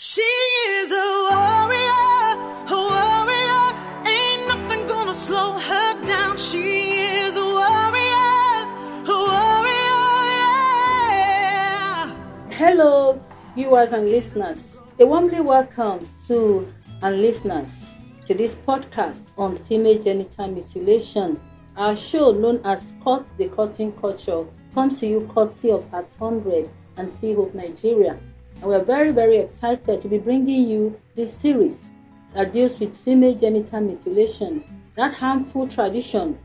She is a warrior, a warrior. Ain't nothing gonna slow her down. She is a warrior, a warrior, yeah. Hello, viewers and listeners. A warmly welcome to and listeners to this podcast on female genital mutilation. Our show, known as Cut the Cutting Culture, comes to you courtesy of Heart 100 and Sea Hope Nigeria. And we're very, very excited to be bringing you this series that deals with female genital mutilation, that harmful tradition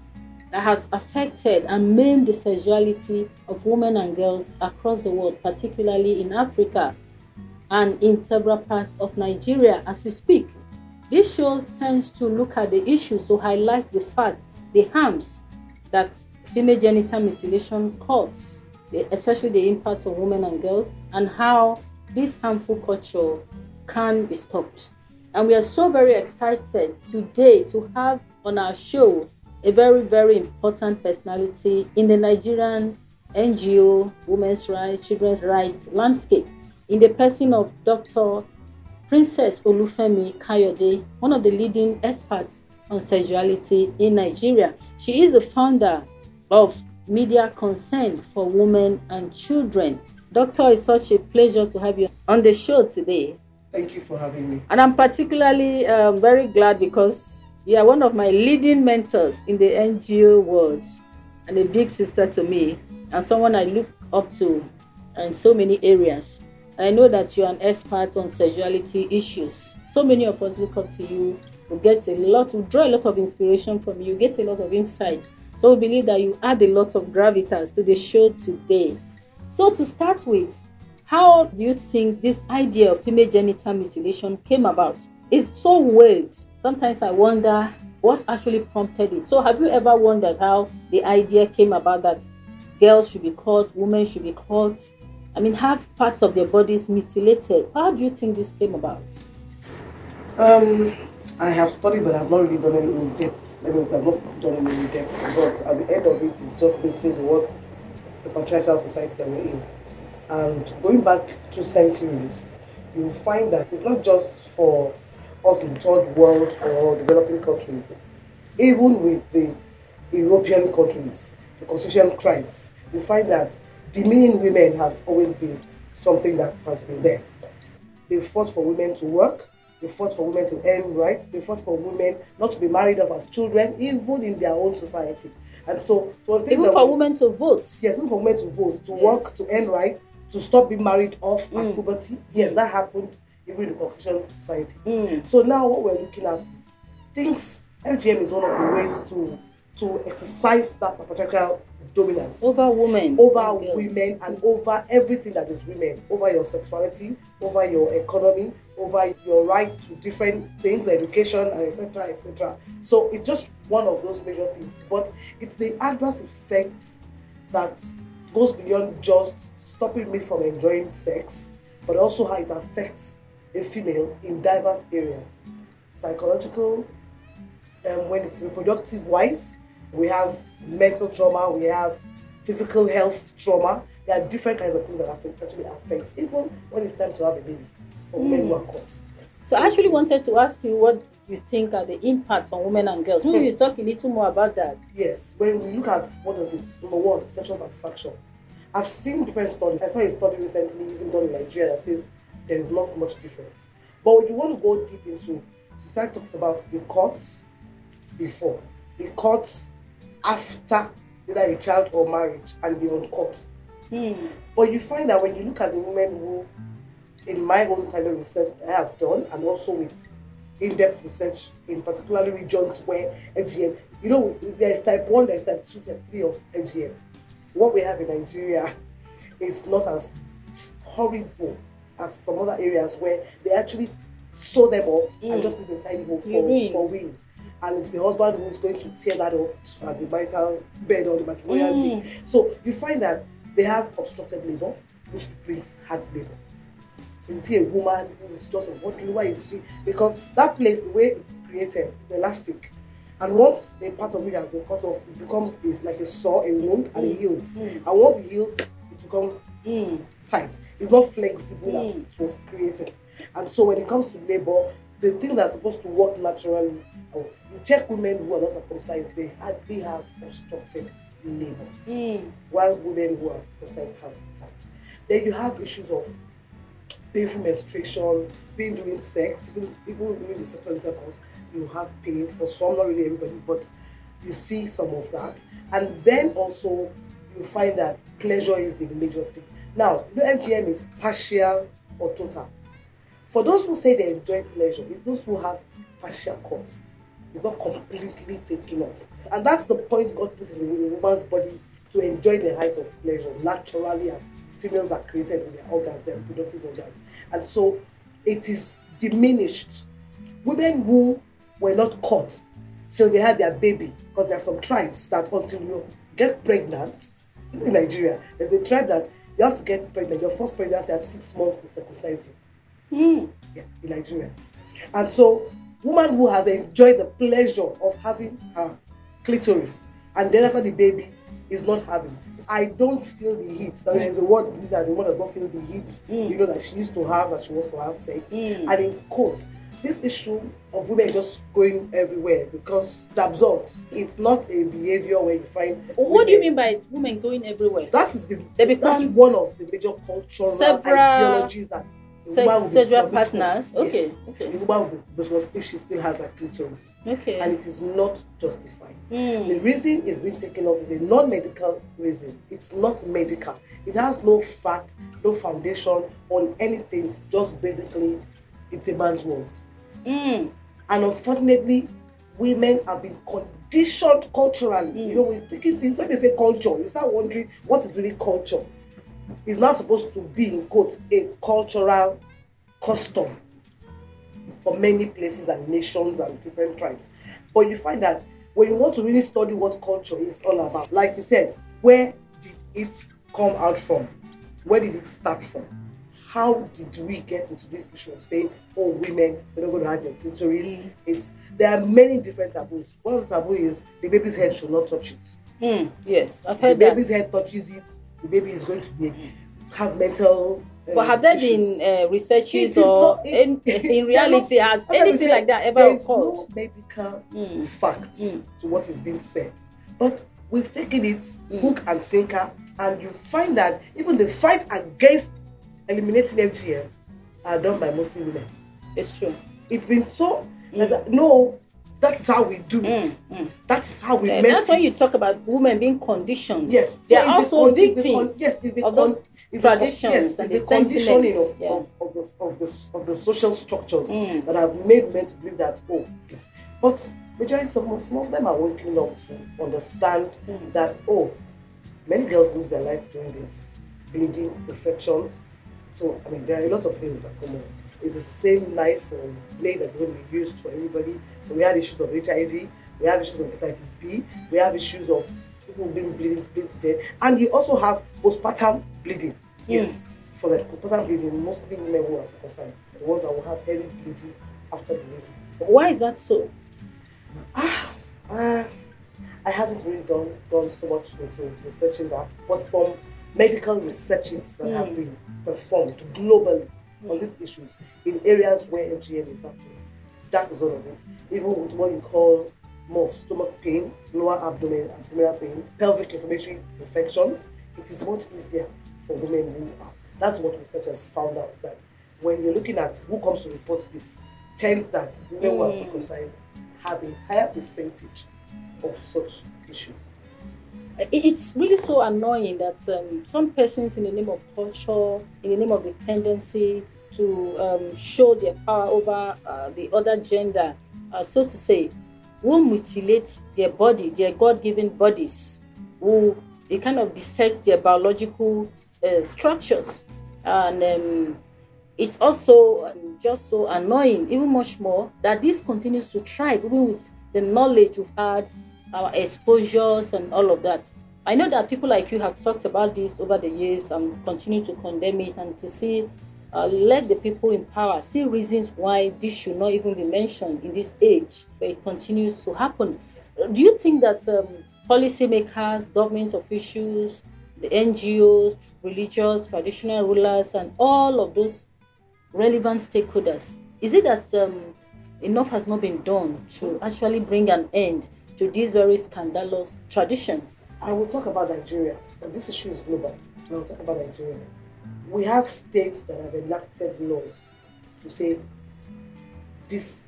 that has affected and maimed the sexuality of women and girls across the world, particularly in Africa and in several parts of Nigeria as we speak. This show tends to look at the issues to highlight the fact, the harms that female genital mutilation causes, especially the impact on women and girls, and how this harmful culture can be stopped. And we are so very excited today to have on our show a very, very important personality in the Nigerian NGO, women's rights, children's rights landscape, in the person of Dr. Princess Olufemi Kayode, one of the leading experts on sexuality in Nigeria. She is the founder of Media Concern for Women and Children. Doctor, it's such a pleasure to have you on the show today. Thank you for having me. And I'm particularly um, very glad because you are one of my leading mentors in the NGO world and a big sister to me and someone I look up to in so many areas. I know that you're an expert on sexuality issues. So many of us look up to you. We get a lot, we draw a lot of inspiration from you, get a lot of insight. So we believe that you add a lot of gravitas to the show today. So to start with, how do you think this idea of female genital mutilation came about? It's so weird. Sometimes I wonder what actually prompted it. So have you ever wondered how the idea came about that girls should be caught, women should be caught? I mean, have parts of their bodies mutilated. How do you think this came about? Um, I have studied, but I've not really done any in depth. I mean, I've not done any in depth. But at the end of it, it's just basically the work, the patriarchal society that we're in. And going back two centuries, you will find that it's not just for us in the third world or developing countries. Even with the European countries, the constitutional tribes, you find that demeaning women has always been something that has been there. They fought for women to work, they fought for women to earn rights, they fought for women not to be married off as children, even in their own society. And so, so even for women to vote. Yes, even for women to vote, to Yes. work, to earn right, to stop being married off Mm. at puberty. Yes, that happened even in the Caucasian society. Mm. So now what we're looking at is things. FGM is one of the ways to to exercise that patriarchal dominance Over women. over women and over everything that is women, over your sexuality, over your economy, over your rights to different things, education, and etc. etc. So it just one of those major things. But it's the adverse effect that goes beyond just stopping me from enjoying sex, but also how it affects a female in diverse areas. Psychological, um, when it's reproductive wise, we have mental trauma, we have physical health trauma. There are different kinds of things that actually affect, even when it's time to have a baby for women who are caught. So I actually wanted to ask you what you think are the impacts on women and girls. Maybe you talk a little more about that. Yes, when we look at what does it, number one, sexual satisfaction. I've seen different studies. I saw a study recently, even done in Nigeria, that says there is not much difference. But when you want to go deep into, society talks about the courts before, the courts after either a child or marriage, and the uncourt. Hmm. But you find that when you look at the women who, in my own kind of research I have done, and also with in-depth research in particularly regions where FGM, you know, there's type one, there's type two, type three of FGM. What we have in Nigeria is not as horrible as some other areas where they actually sew them up Mm. and just leave a tiny hole for, for real. And it's the husband who is going to tear that up at the marital bed or the matrimonial Mm. day. So you find that they have obstructed labor, which brings hard labor. You see a woman who is just wondering why is she because that place, the way it's created, it's elastic. And once a part of it has been cut off, it becomes this like a saw a wound, and it heals. Mm. And once it heals, it becomes Mm. tight. It's not flexible as Mm. it was created. And so when it comes to labor, the things that are supposed to work naturally, oh, you check women who are not circumcised, they hardly have obstructed labor, Mm. while women who are circumcised have that. Then you have issues of painful menstruation, pain during sex, even, even during the sexual intercourse, you have pain. For some, not really everybody, but you see some of that. And then also, you find that pleasure is a major thing. Now, the FGM is partial or total. For those who say they enjoy pleasure, it's those who have partial cause. It's not completely taken off. And that's the point God put in a woman's body to enjoy the height of pleasure naturally as females are created with their organs, their reproductive organs. And so it is diminished. Women who were not caught till they had their baby, because there are some tribes that until you get pregnant, in Nigeria, there's a tribe that you have to get pregnant. Your first pregnancy at six months to circumcise you Mm. yeah, in Nigeria. And so, woman who has enjoyed the pleasure of having her clitoris, and then after the baby is not having. I don't feel the heat. I mean, there's a word used that the woman does not feel the heat, Mm. you know, that she used to have, that she wants to have sex. Mm. And in quotes, this issue of women just going everywhere because it's absurd. It's not a behavior where you find. What do you mean by women going everywhere? That is the They that's one of the major cultural several ideologies that Se- woman will be sexual partners. Okay, Yes. okay, The woman will be because if she still has a clitoris, okay. and it is not justified. The Mm. reason it's been taken off is a non-medical reason. It's not medical. It has no fact, no foundation on anything. Just basically, it's a man's world. Mm. And unfortunately, women have been conditioned culturally. Mm. You know, we think it- it's when they say culture, you start wondering what is really culture. It's not supposed to be in quotes a cultural custom for many places and nations and different tribes. But you find that when you want to really study what culture is all about, like you said, where did it come out from? Where did it start from? How did we get into this issue of saying, oh, women, they're not going to have their clitoris? Mm. It's there are many different taboos. One of the taboo is the baby's head should not touch it. Mm. Yes, I've The heard that. baby's head touches it, the baby is going to be have mental. uh, But have there issues. been uh, researches or not- in, in reality not- has that's why we anything like that ever there is occurred? no medical Mm. fact Mm. to what is being said. But we've taken it Mm. hook and sinker, and you find that even the fight against eliminating FGM are done by mostly women. It's true. It's been so Mm. that, no, that is how we do it. Mm. Mm. That is how we Yeah, that's it. you talk about women being conditioned. Yes, They so are it's the also con- the con- yes, it's the of con- those it's the con- traditions yes, and the the conditioning of, yeah. of, of, the, of, the, of the social structures Mm. that have made men to believe that oh this. But majority some of some of them are waking up to understand Mm. that oh many girls lose their life doing this bleeding infections. So I mean there are a lot of things that come up. It's the same knife or blade that's going to be used for everybody. So we had issues of HIV, we have issues of hepatitis B, we have issues of people being bleeding, bleeding to death, and you also have postpartum bleeding. Yes, for the postpartum bleeding, mostly women who are circumcised, the ones that will have heavy bleeding after delivery. Why is that so? Ah, uh, I haven't really done done so much into researching that, but from medical researches that have Mm. been performed globally on these issues in areas where FGM is happening, that is all of it. Even with what you call more of stomach pain, lower abdomen, abdominal pain, pelvic inflammatory infections, it is much easier for women who are. That's what researchers found out that when you're looking at who comes to report this, tends that women who are Mm. circumcised have a higher percentage of such issues. It- It's really so annoying that um, some persons, in the name of culture, in the name of the tendency to um, show their power over uh, the other gender, uh, so to say, will mutilate their body, their God-given bodies, will they kind of dissect their biological uh, structures, and um, it's also um, just so annoying, even much more, that this continues to thrive, even with the knowledge we've had, our exposures, and all of that. I know that people like you have talked about this over the years and continue to condemn it and to see, uh, let the people in power see reasons why this should not even be mentioned in this age, where it continues to happen. Do you think that um, policymakers, government officials, the NGOs, religious, traditional rulers, and all of those relevant stakeholders. Is it that um, enough has not been done to actually bring an end to this very scandalous tradition? I will talk about Nigeria. This issue is global. I will talk about Nigeria. We have states that have enacted laws to say this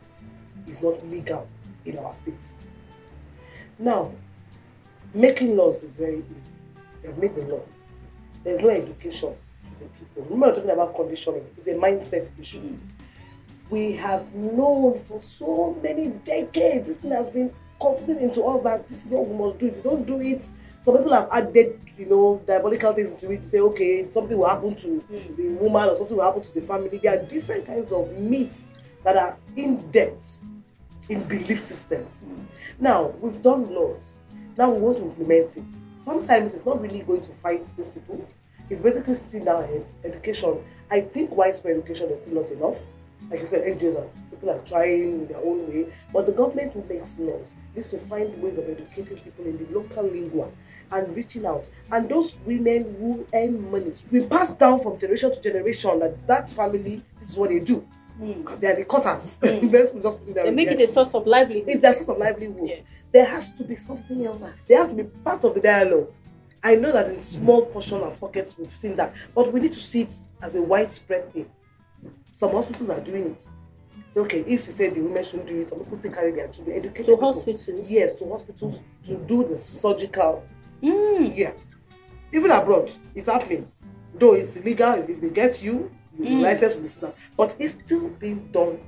is not legal in our states. Now, making laws is very easy. They have made the law. There's no education to the people. Remember, we're talking about conditioning. It's a mindset issue. Mm. We have known for so many decades, this thing has been cultivated into us that this is what we must do. If you don't do it, some people have added, you know, diabolical things into it to say, okay, something will happen to hmm. the woman or something will happen to the family. There are different kinds of myths that are in depth in belief systems. Hmm. Now, we've done laws. Now we want to implement it. Sometimes it's not really going to fight these people. It's basically sitting down and eh, education. I think widespread education is still not enough. Like I said, NGOs are people are trying in their own way, but the government who makes laws needs to find ways of educating people in the local lingua and reaching out. And those women who earn money, we pass down from generation to generation that that family this is what they do. They are the cutters. Mm. Just They make it a source of livelihood. It's their source of livelihood. Yes. There has to be something else. They have to be part of the dialogue. I know that in small portion and pockets we've seen that, but we need to see it as a widespread thing. Some hospitals are doing it. So okay, if you say the women shouldn't do it, some people still carry their children, educate to people. hospitals. Yes, to hospitals to do the surgical. Mm. Yeah, even abroad, it's happening. Though it's illegal, if they get you, your Mm. license will be suspended. But it's still being done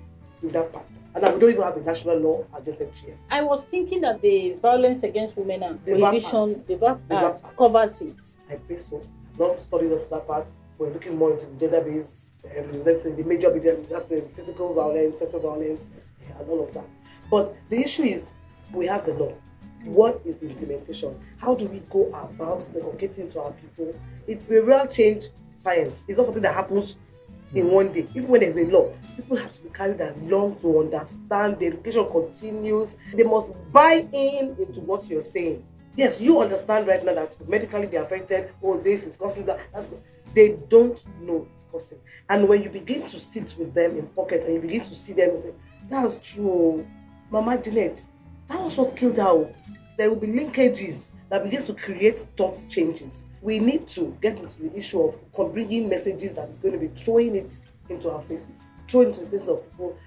in that part. And now we don't even have a national law against FGM. I was thinking that the violence against women and The VAP prohibition, Act. the VAP Act covers it. I pray so. Not studying up to that part. We're looking more into the gender based, um, let's say the major, major that's uh, physical violence, sexual violence, and all of that. But the issue is we have the law. What is the implementation? How do we go about communicating to our people? It's a real change science. It's not something that happens in one day. Even when there's a law, people have to be carried along to understand. The education continues. They must buy in into what you're saying. Yes, you understand right now that medically they're affected. Oh, this is causing that. That's good. They don't know it's possible. And when you begin to sit with them in pocket and you begin to see them and say, that was true, oh, Mama Jeanette. That was what killed her." oh." There will be linkages that begins to create thought changes. We need to get into the issue of bringing messages that is going to be throwing it into our faces, throwing into the faces of people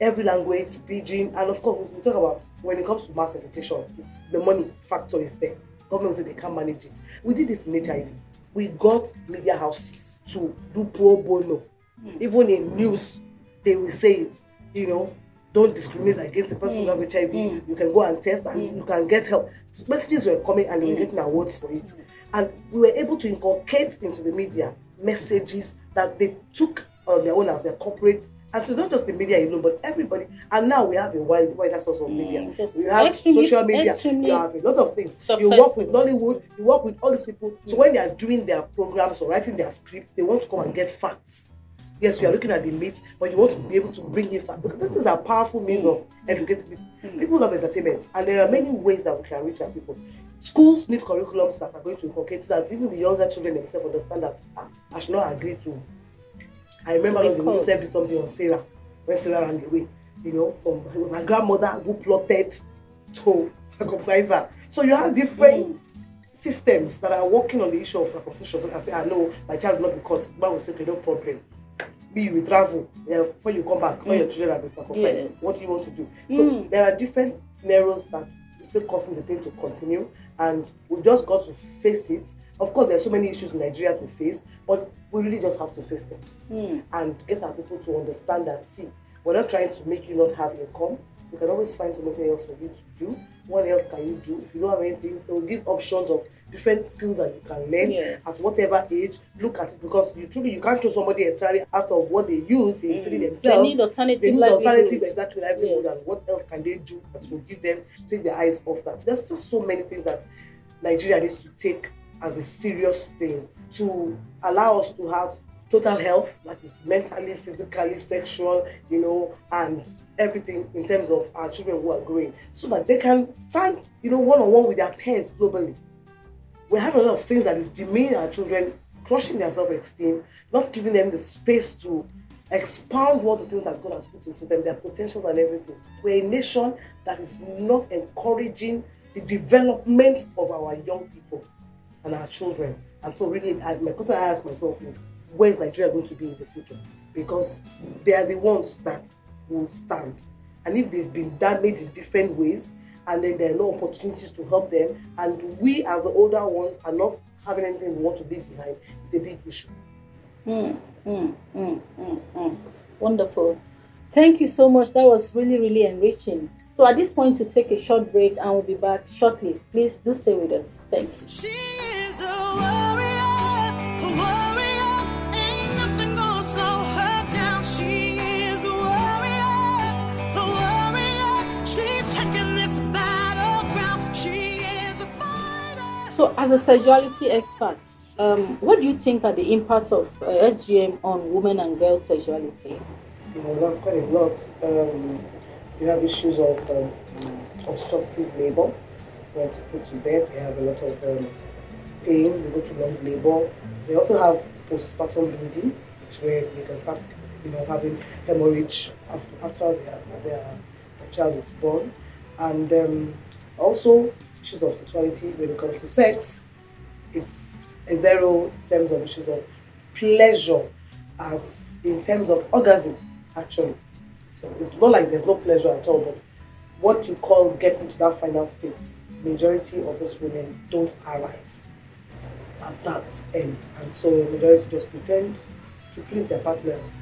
every language, pidgin, and of course, we talk about when it comes to mass education, it's the money factor is there. Government say they can't manage it. We did this in HIV. We got media houses to do pro bono. Even in news, they will say it. You know, don't discriminate against the person who have HIV. Mm. You can go and test, and Mm. you can get help. Messages were coming, and we were Mm. getting awards for it. And we were able to inculcate into the media messages that they took on their own as their corporate and so not just the media alone, but everybody. And now we have a wide, wider source of media. Mm, We have social media. You have a lot of things. You work with Nollywood. You work with all these people. So Mm. when they are doing their programs or writing their scripts, they want to come and get facts. Yes, you are looking at the myths, but you want to be able to bring in facts because this is a powerful means Mm. of educating people. Mm. People love entertainment, and there are many ways that we can reach our people. Schools need curriculums that are going to inculcate so that even the younger children themselves understand that ah, I should not agree to. I remember when the UNICEF did something on Sarah when Sarah ran away. You know, from it was her grandmother who plotted to circumcise her. So you have different Mm. systems that are working on the issue of circumcision. So I say, I know my child will not be caught, but will say, okay, no problem. Be you travel. Yeah, before you come back, Mm. your children have been circumcised. Yes. What do you want to do? So Mm. there are different scenarios that is still causing the thing to continue, and we've just got to face it. Of course, there's so many issues in Nigeria to face, but we really just have to face them Mm. and get our people to understand that see, we're not trying to make you not have income. You can always find something else for you to do. What else can you do? If you don't have anything, they'll give options of different skills that you can learn Yes. at whatever age. Look at it because you truly you can't throw somebody entirely out of what they use in Mm. feeding They need alternative They need alternative exactly livelihood Yes. and what else can they do that will give them take their eyes off that. There's just so many things that Nigeria needs to take as a serious thing to allow us to have total health that is mentally, physically, sexual, you know, and everything in terms of our children who are growing so that they can stand, you know, one on one with their peers globally. we have a lot of things that is demeaning our children, crushing their self-esteem, not giving them the space to expound what the things that God has put into them, their potentials and everything. We're a nation that is not encouraging the development of our young people and our children. And so, really, I, my question I ask myself is, where is Nigeria going to be in the future? Because they are the ones that will stand. And if they've been damaged in different ways, and then there are no opportunities to help them, and we as the older ones are not having anything we want to leave behind, it's a big issue. Mm, mm, mm, mm, mm. Wonderful. Thank you so much. That was really, really enriching. So at this point, to take a short break and we'll be back shortly. Please do stay with us. Thank you. She So, as a sexuality expert, um, what do you think are the impacts of uh, FGM on women and girls' sexuality? Know, that's quite a lot. Um, you have issues of um, obstructive labor, when to put to bed. They have a lot of um, pain. They go through long labor. They also have postpartum bleeding, which where they can start, you know, having hemorrhage after after their their, their child is born, and um, also issues of sexuality when it comes to sex. It's a zero in terms of issues of pleasure, as in terms of orgasm, actually. So it's not like there's no pleasure at all, but what you call getting to that final state, majority of these women don't arrive at that end, and so majority just pretend to please their partners,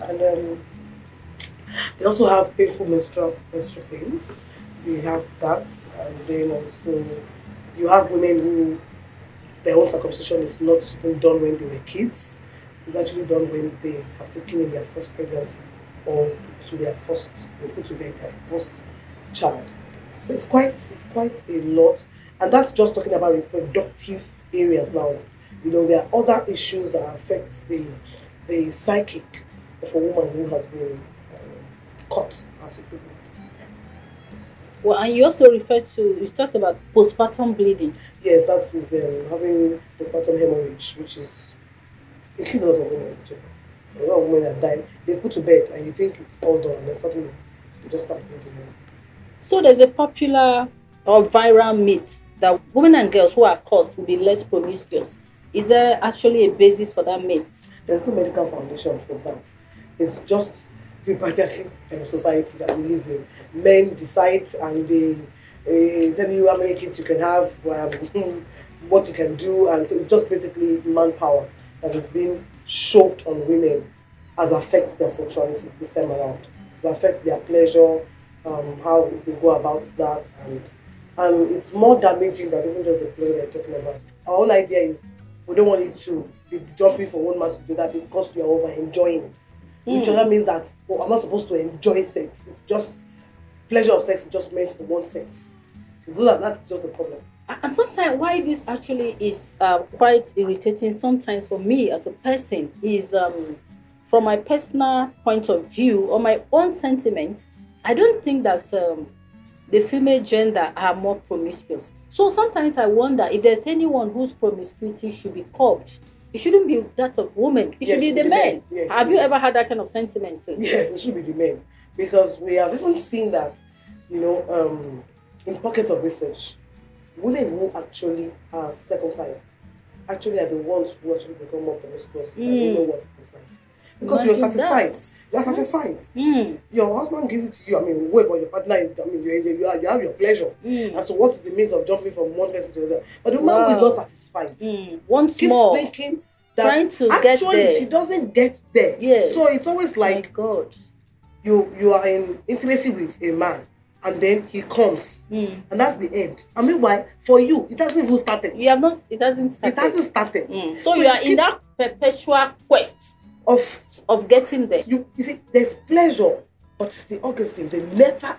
and um, they also have painful menstrual menstrual pains. You have that, and then also you have women who their own circumcision is not even done when they were kids. It's actually done when they have taken in their first pregnancy or to their first to their first child. So it's quite it's quite a lot, and that's just talking about reproductive areas now. You know there are other issues that affect the the psychic of a woman who has been um, as put it. Well, and you also referred to, you talked about postpartum bleeding. Yes, that is um, having postpartum hemorrhage, which is it kills a lot of women. A lot of women have died. They put to bed, and you think it's all done, and then suddenly you just start bleeding. So, there's a popular or viral myth that women and girls who are caught will be less promiscuous. Is there actually a basis for that myth? There's no medical foundation for that. It's just the society that we live in. Men decide and they uh, tell you how many kids you can have, um, what you can do, and so it's just basically manpower that is being shoved on women as affects their sexuality this time around. It affects their pleasure, um, how they go about that, and and it's more damaging than even just the pleasure they're talking about. Our whole idea is we don't want you to be jumping from one man to the other because we are over enjoying. Which Mm. other means that oh, I'm not supposed to enjoy sex. It's just pleasure of sex is just meant for one sex. So that, that's just the problem. And sometimes why this actually is uh, quite irritating sometimes for me as a person is um, from my personal point of view or my own sentiment, I don't think that um, the female gender are more promiscuous. So sometimes I wonder if there's anyone whose promiscuity should be curbed. It shouldn't be that of women. It Yes, should be the men. men. Yes, Have you ever had that kind of sentiment too? Yes, it should be the men because we have even seen that, you know, um, in pockets of research, women who actually are circumcised actually are the ones who actually become more promiscuous than Mm. women who are circumcised because you're satisfied. that. You are satisfied. Mm, Your husband gives it to you. I mean, wait, but your partner is. I mean, you, you, you, you have your pleasure. mm, And so, what is the means of jumping from one person to the other? But the woman who is not satisfied mm. Once keeps more, thinking that trying to actually get there. she doesn't get there. Yes. So it's always like God. you you are in intimacy with a man, and then he comes, Mm. and that's the end. I mean, why? For you, it hasn't even started. You have not. It hasn't It hasn't started. Mm. So, So you are in that perpetual quest Of of getting there. you, you see, there's pleasure, but it's the orgasm. They never,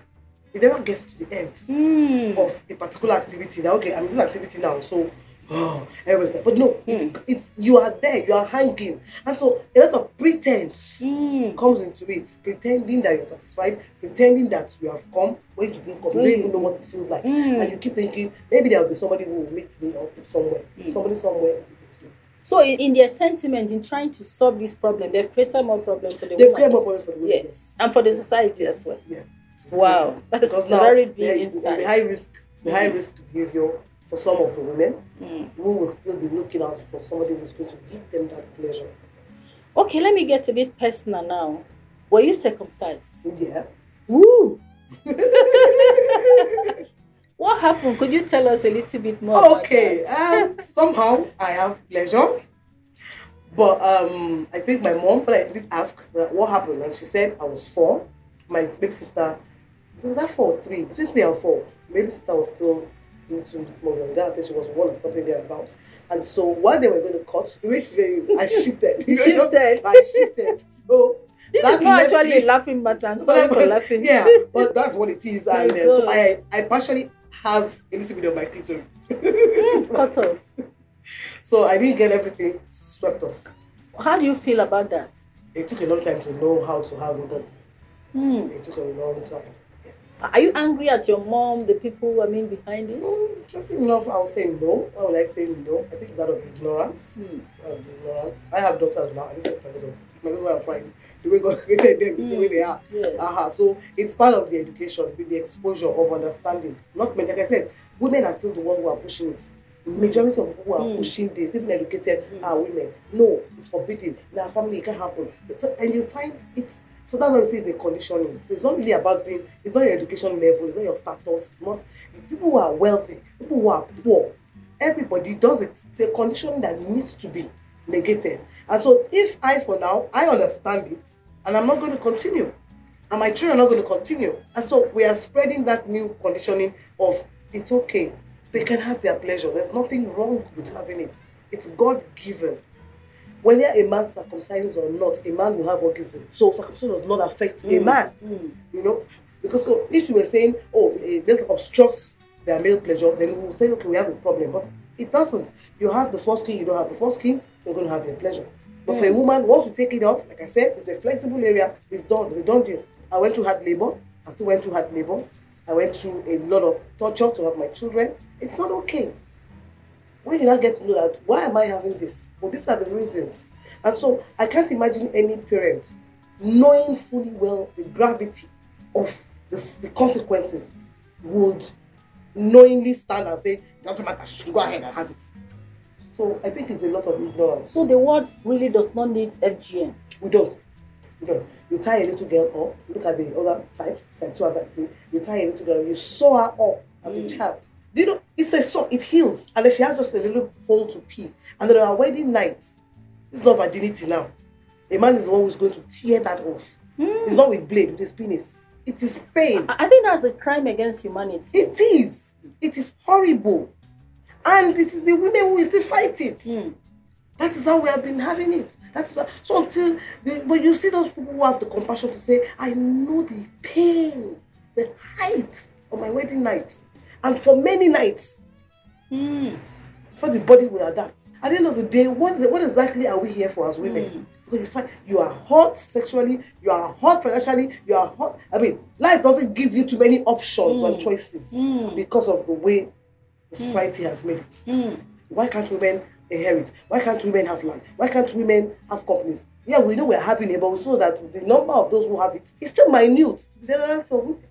it never gets to the end Mm. of a particular activity. That okay, I'm in this activity now, so oh, everybody's like, but no, it's, it's you are there, you are hanging, and so a lot of pretense Mm. comes into it, pretending that you're satisfied, pretending that you have come when you didn't come, you don't even know what it feels like, Mm. and you keep thinking maybe there will be somebody who will meet me up somewhere, Mm. somebody somewhere. Will meet me. So in, in their sentiment, in trying to solve this problem, they've created more problems for the women. They've created more problems for the women. Yes, and for the society as well. Yeah. Wow, that's Because now very big insight. the high risk, the high Mm. risk behavior for some of the women Mm. who will still be looking out for somebody who's going to give them that pleasure. Okay, let me get a bit personal now. Were you circumcised? Yeah. Woo! What happened? Could you tell us a little bit more? okay. that? Um, somehow I have pleasure, but um, I think my mom. But I did ask uh, what happened, and she said I was four. My baby sister, was that four or three? Between three and four. Baby sister was still little more younger. I think she was one or something thereabouts. And so while they were going to cut, the way she said, I shifted. Shifted. I shifted. So this that is not actually me- laughing matter. I'm sorry for laughing. Yeah, but that's what it is. And um, so I, I partially have a little bit of my clitoris. Mm, cut off. so I didn't get everything swept off. How do you feel about that? It took a long time to know how to have it. Hmm. It took a long time. Are you angry at your mom, the people, I mean, behind it? Mm, Interesting enough, I'll say no. Why would I say no? I think out of ignorance. Hmm. Out of ignorance. I have daughters now. I get my daughters. My daughters are fine. The way God created them is the way they are. Yes. Uh-huh. So it's part of the education, with the exposure of understanding. Not men, like I said, women are still the ones who are pushing it. Majority of people who are Mm. pushing this, even educated, Mm. are women. No, it's forbidden. In our family, it can't happen. And you find it's so that's why we say it's a conditioning. So it's not really about being. It's not your education level. It's not your status. It's not people who are wealthy, people who are poor. Everybody does it. It's a condition that needs to be negated. And so, if I, for now, I understand it, and I'm not going to continue, and my children are not going to continue, and so we are spreading that new conditioning of it's okay. They can have their pleasure. There's nothing wrong with having it. It's God given. Whether a man circumcises or not, a man will have orgasm. So circumcision does not affect a Mm. man Mm. you know? Because so if you were saying oh a male obstructs their male pleasure then we will say okay we have a problem. But it doesn't. You have the foreskin you don't have the foreskin you're going to have your pleasure. But for a woman once you take it off like i said it's a flexible area it's done they don't do i went through hard labor i still went through hard labor. I went through a lot of torture to have my children. It's not okay when did I get to know that? Why am I having this? Well, these are the reasons. And so I can't imagine any parent knowing fully well the gravity of the, the consequences would knowingly stand and say, it doesn't matter, she should go ahead and have it. So I think it's a lot of ignorance. So the world really does not need FGM. We don't. We don't. You tie a little girl up, look at the other types, type 2 and type 3. You tie a little girl, you sew her up as Mm. a child. Do you know, it's a sew, it heals. And then she has just a little hole to pee. And then on her wedding night, it's not virginity now. A man is the one who's going to tear that off. It's not with blade, with his penis. It is pain. I I think that's a crime against humanity. It is. It is horrible. And this is the women who will still fight it. Mm. That is how we have been having it. That is how, so until the, but you see those people who have the compassion to say, I know the pain, the height of my wedding night, and for many nights, Mm. for the body will adapt. At the end of the day, what, what exactly are we here for as women? Mm. Because you find you are hot sexually, you are hot financially, you are hot. I mean, life doesn't give you too many options Mm. and choices Mm. because of the way the Mm. society has made it. Mm. Why can't women inherit? Why can't women have land? Why can't women have companies? Yeah, we know we're having it, but we saw that the number of those who have it is still minute. to the generality of women.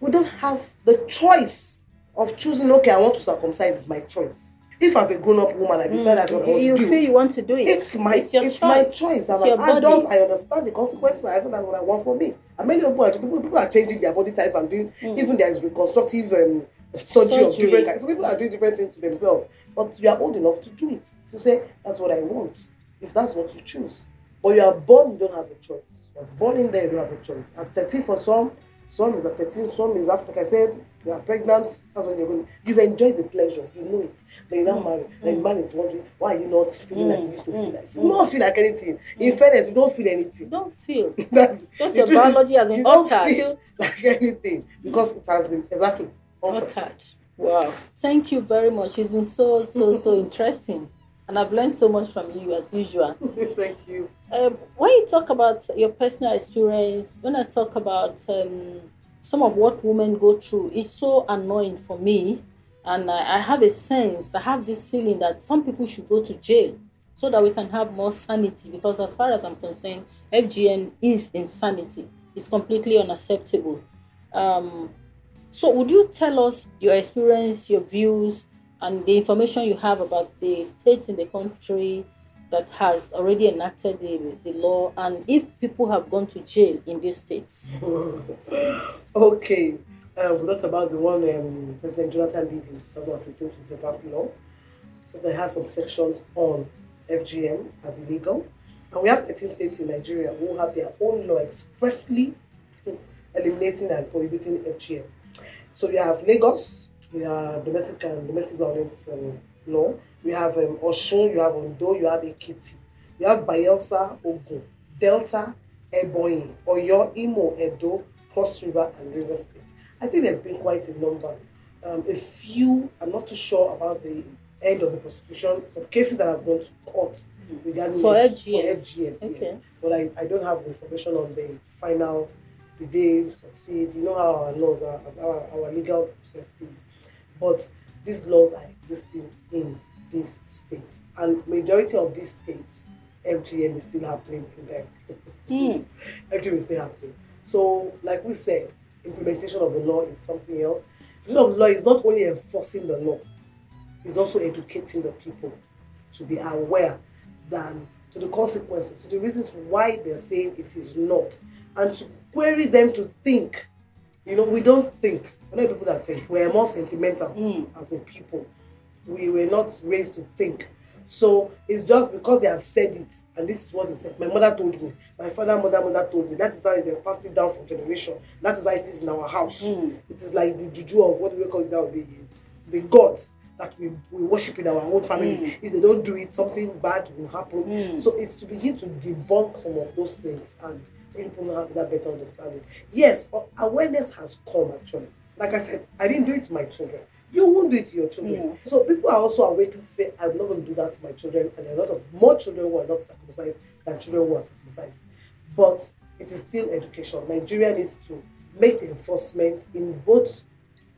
We don't have the choice of choosing, okay, I want to circumcise, it's my choice. If as a grown up woman I decide that's what I Mm. want You to do, feel you want to do it. it's my it's it's my choice. choice. I'm an adult. I understand the consequences. I said that's what I want for me. And many people are people, people are changing their body types and doing Mm. even there's reconstructive um, surgery, of different kinds. So people are doing different things to themselves. But you are old enough to do it. To say that's what I want. If that's what you choose. But you are born, you don't have a choice. You are born in there, you don't have a choice. At 13 for some, some is at 13, some is after, like I said, you are pregnant, that's when you're going You've enjoyed the pleasure, you know it. Then you're not married. Then the man is wondering, why are you not feeling like you used to feel Mm. like? You Mm. don't feel like anything. In fairness, you don't feel You anything. don't feel. That's you your biology has been You don't feel like anything because it has been exactly altered. Altered. Wow. Thank you very much. It's been so, so, so interesting. And I've learned so much from you as usual. Thank you. Um, when you talk about your personal experience, when I talk about um, some of what women go through, it's so annoying for me. And I, I have a sense, I have this feeling that some people should go to jail so that we can have more sanity. Because as far as I'm concerned, FGM is insanity. It's completely unacceptable. Um, so, would you tell us your experience, your views, and the information you have about the states in the country that has already enacted the, the law, and if people have gone to jail in these states? okay. Um, that's about the one um, President Jonathan did in 2015, which is the VAP law. So they have some sections on FGM as illegal. And we have 18 states in Nigeria who have their own law expressly eliminating and prohibiting FGM. So you have Lagos, we have domestic and domestic violence um, law. We have um, Osun, you have Ondo, you have Ekiti, you have Bayelsa, Ogun, Delta, Ebonyi, Oyo, Imo, Edo, Cross River, and River State. I think there's been quite a number. Um, a few, I'm not too sure about the end of the prosecution, some cases that have gone to court regarding For FGM. For FGM, Okay. yes. But I, I don't have the information on the final, the day succeed. You know how our laws are, our, our legal process is. But these laws are existing in these states. And majority of these states, FGM is still happening in them. Hmm. FGM is still happening. So, like we said, implementation of the law is something else. The law of the law is not only enforcing the law, it's also educating the people to be aware than to the consequences, to the reasons why they're saying it is not, and to query them to think. You know, we don't think. We're not people that think. We're more sentimental Mm. as a people. We were not raised to think. So it's just because they have said it, and this is what they said. My mother told me, my father, mother, mother told me. That is how they passed it down from generation. That is how it is in our house. Mm. It is like the juju of what we call it now, the the gods that we, we worship in our own family. Mm. If they don't do it, something bad will happen. Mm. So it's to begin to debunk some of those things and people have that better understanding. Yes, awareness has come actually. Like I said, I didn't do it to my children. You won't do it to your children. Mm. So people are also awakened to say, I'm not going to do that to my children. And a lot of more children who are not circumcised than children who are circumcised. But it is still education. Nigeria needs to make the enforcement in both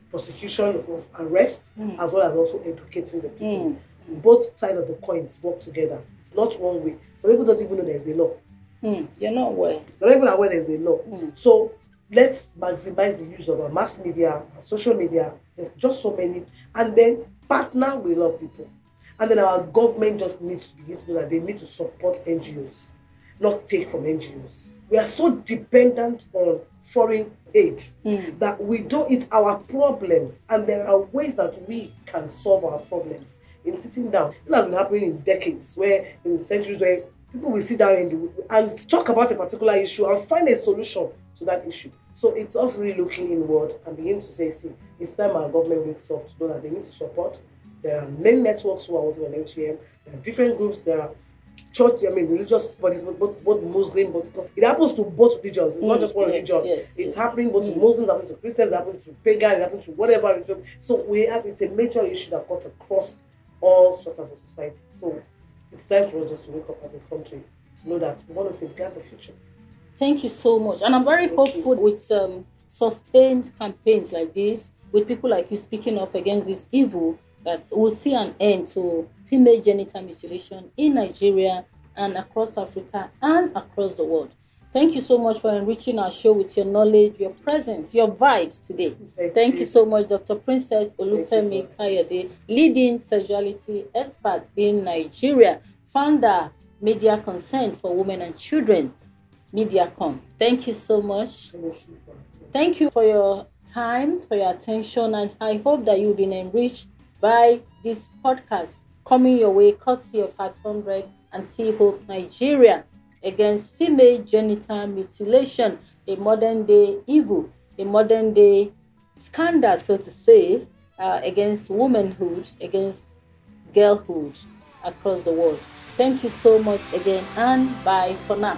prosecution of arrest Mm. as well as also educating the people Mm. both sides of the coins work together. It's not one way. Some people don't even know there's a law. Mm. You're not aware. They're not even aware there's a law. Mm. So let's maximize the use of our mass media, our social media. There's just so many. And then partner with a lot of people. And then our government just needs to begin to know that they need to support NGOs, not take from NGOs. We are so dependent on foreign aid Mm. that we don't eat our problems and there are ways that we can solve our problems in sitting down this has been happening in decades where in centuries where people will sit down and, and talk about a particular issue and find a solution to that issue so it's us really looking inward and begin to say see it's time our government wakes up to know that they need to support there are many networks who are working on FGM there are different groups there are church, I mean, religious bodies, both, both, both Muslim, but because it happens to both religions. It's not Mm, just one yes, religion. yes, it's yes. happening both to Mm. Muslims, happening to Christians, happening to pagans, happening to whatever religion. So we have it's a major issue that cuts across all structures of society. So it's time for us just to wake up as a country to know that we want to safeguard the future. Thank you so much. And I'm very Thank hopeful you. with um, sustained campaigns like this, with people like you speaking up against this evil, that we'll see an end to female genital mutilation in Nigeria and across Africa and across the world. Thank you so much for enriching our show with your knowledge, your presence, your vibes today. Thank Thank you. you so much, Dr. Princess Olufemi. Kayode, leading sexuality expert in Nigeria, founder Media Concern for Women and Children, MEDIACON. Thank you so much. Thank you for- Thank you for your time, for your attention, and I hope that you've been enriched by this podcast coming your way courtesy of Heart 100 and Sea Hope Nigeria against female genital mutilation, a modern day evil, a modern day scandal, so to say, uh, against womanhood, against girlhood across the world. Thank you so much again, and bye for now.